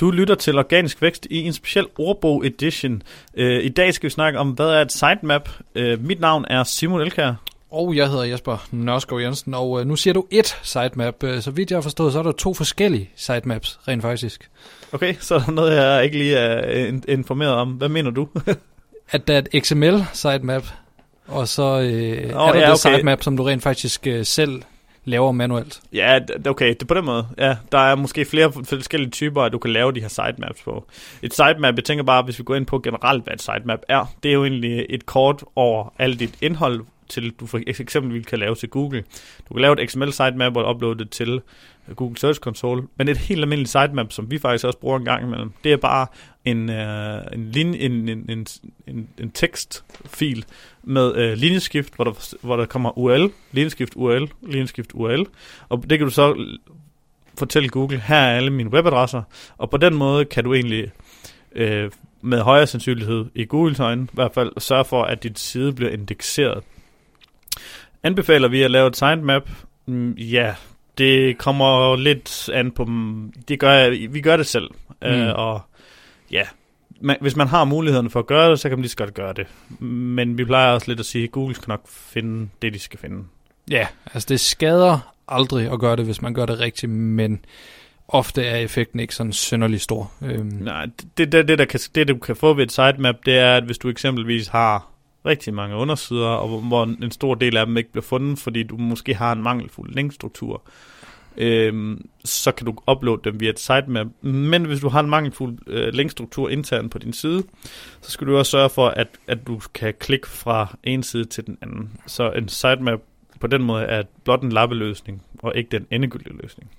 Du lytter til Organisk Vækst i en speciel ordbog edition. Øh, I dag skal vi snakke om, hvad er et sitemap. Øh, mit navn er Simon Elkær. Og jeg hedder Jesper Nørskov Jensen, og øh, nu siger du et sitemap. Øh, så vidt jeg har forstået, så er der to forskellige sitemaps, rent faktisk. Okay, så er der noget, jeg ikke lige er in- informeret om. Hvad mener du? At der er et XML-sitemap, og så øh, oh, er der ja, det okay. sitemap, som du rent faktisk øh, selv laver manuelt. ja, okay, det er på den måde. Ja, der er måske flere forskellige typer, at du kan lave de her sitemaps på. Et sitemap, jeg tænker bare, hvis vi går ind på generelt, hvad et sitemap er, det er jo egentlig et kort over alt dit indhold, til du for eksempel kan lave til Google. Du kan lave et XML sitemap og uploade det til øh, Google Search Console, men et helt almindeligt sitemap, som vi faktisk også bruger en gang imellem, det er bare en, øh, en, linje, en, en, en, en, en tekstfil med øh, linjeskift, hvor der, hvor der kommer URL, linjeskift URL, linjeskift URL, og det kan du så fortælle Google, her er alle mine webadresser, og på den måde kan du egentlig øh, med højere sandsynlighed i Googles øjne, i hvert fald sørge for, at dit side bliver indekseret. Anbefaler vi at lave et sitemap? Mm, ja, det kommer lidt an på, det gør jeg, vi gør det selv, mm. øh, og ja, man, hvis man har muligheden for at gøre det, så kan man lige så godt gøre det. Men vi plejer også lidt at sige, at Google skal nok finde det, de skal finde. Ja, altså det skader aldrig at gøre det, hvis man gør det rigtigt, men ofte er effekten ikke sådan synderlig stor. Øhm, Nej, det, det, det, der kan, det, du kan få ved et sitemap, det er, at hvis du eksempelvis har rigtig mange undersider, og hvor, en stor del af dem ikke bliver fundet, fordi du måske har en mangelfuld linkstruktur, øhm, så kan du uploade dem via et sitemap. Men hvis du har en mangelfuld øh, linkstruktur internt på din side, så skal du også sørge for, at, at du kan klikke fra en side til den anden. Så en sitemap på den måde er blot en lappeløsning, og ikke den endegyldige løsning.